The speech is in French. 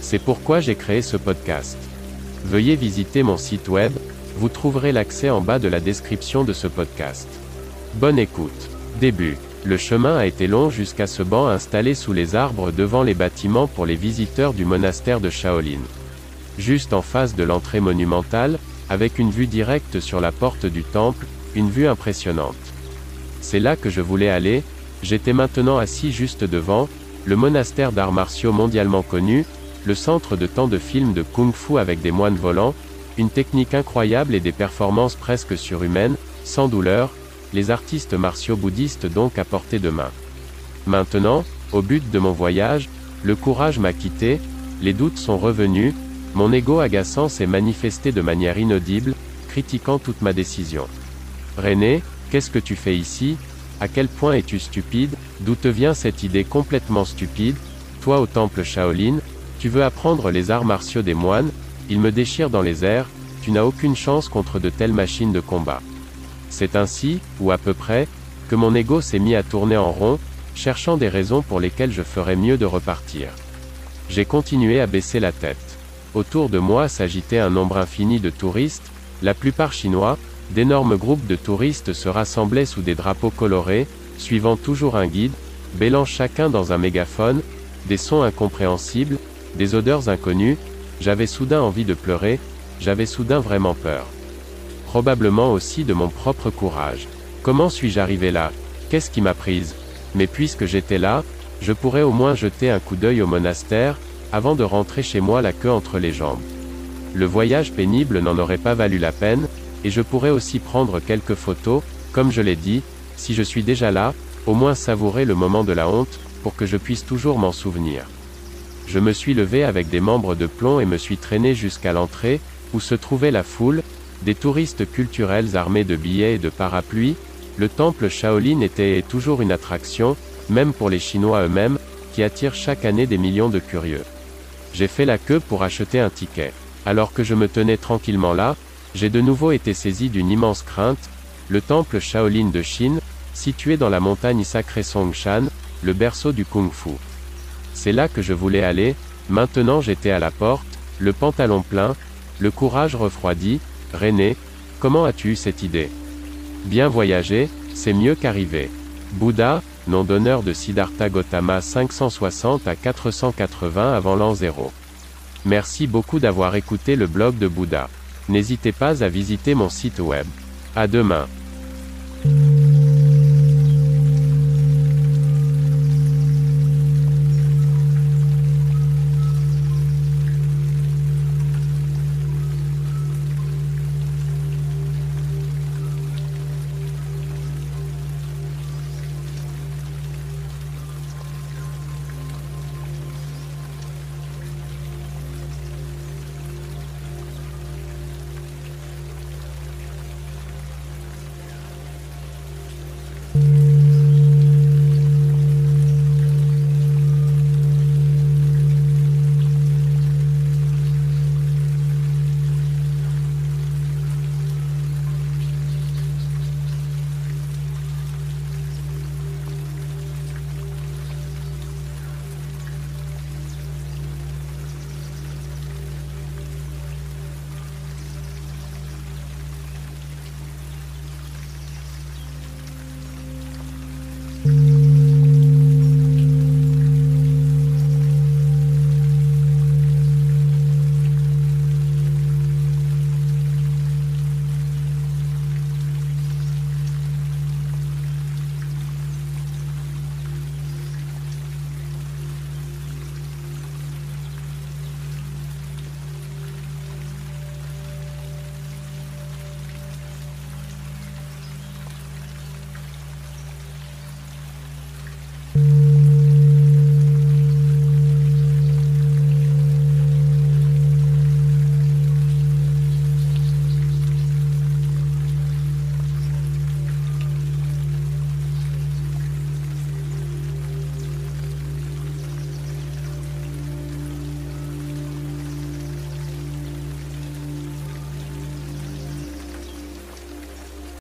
C'est pourquoi j'ai créé ce podcast. Veuillez visiter mon site web, vous trouverez l'accès en bas de la description de ce podcast. Bonne écoute. Début. Le chemin a été long jusqu'à ce banc installé sous les arbres devant les bâtiments pour les visiteurs du monastère de Shaolin. Juste en face de l'entrée monumentale, avec une vue directe sur la porte du temple, une vue impressionnante. C'est là que je voulais aller, J'étais maintenant assis juste devant, le monastère d'arts martiaux mondialement connu, le centre de tant de films de kung-fu avec des moines volants, une technique incroyable et des performances presque surhumaines, sans douleur, les artistes martiaux bouddhistes donc à portée de main. Maintenant, au but de mon voyage, le courage m'a quitté, les doutes sont revenus, mon ego agaçant s'est manifesté de manière inaudible, critiquant toute ma décision. René, qu'est-ce que tu fais ici? À quel point es-tu stupide? D'où te vient cette idée complètement stupide? Toi au temple Shaolin, tu veux apprendre les arts martiaux des moines, ils me déchirent dans les airs, tu n'as aucune chance contre de telles machines de combat. C'est ainsi, ou à peu près, que mon ego s'est mis à tourner en rond, cherchant des raisons pour lesquelles je ferais mieux de repartir. J'ai continué à baisser la tête. Autour de moi s'agitait un nombre infini de touristes, la plupart chinois, D'énormes groupes de touristes se rassemblaient sous des drapeaux colorés, suivant toujours un guide, bêlant chacun dans un mégaphone, des sons incompréhensibles, des odeurs inconnues, j'avais soudain envie de pleurer, j'avais soudain vraiment peur. Probablement aussi de mon propre courage. Comment suis-je arrivé là? Qu'est-ce qui m'a prise? Mais puisque j'étais là, je pourrais au moins jeter un coup d'œil au monastère, avant de rentrer chez moi la queue entre les jambes. Le voyage pénible n'en aurait pas valu la peine, et je pourrais aussi prendre quelques photos, comme je l'ai dit, si je suis déjà là, au moins savourer le moment de la honte, pour que je puisse toujours m'en souvenir. Je me suis levé avec des membres de plomb et me suis traîné jusqu'à l'entrée, où se trouvait la foule, des touristes culturels armés de billets et de parapluies, le temple Shaolin était toujours une attraction, même pour les Chinois eux-mêmes, qui attirent chaque année des millions de curieux. J'ai fait la queue pour acheter un ticket. Alors que je me tenais tranquillement là, j'ai de nouveau été saisi d'une immense crainte, le temple Shaolin de Chine, situé dans la montagne sacrée Songshan, le berceau du kung-fu. C'est là que je voulais aller, maintenant j'étais à la porte, le pantalon plein, le courage refroidi, René, comment as-tu eu cette idée? Bien voyager, c'est mieux qu'arriver. Bouddha, nom d'honneur de Siddhartha Gautama 560 à 480 avant l'an 0. Merci beaucoup d'avoir écouté le blog de Bouddha. N'hésitez pas à visiter mon site web. À demain.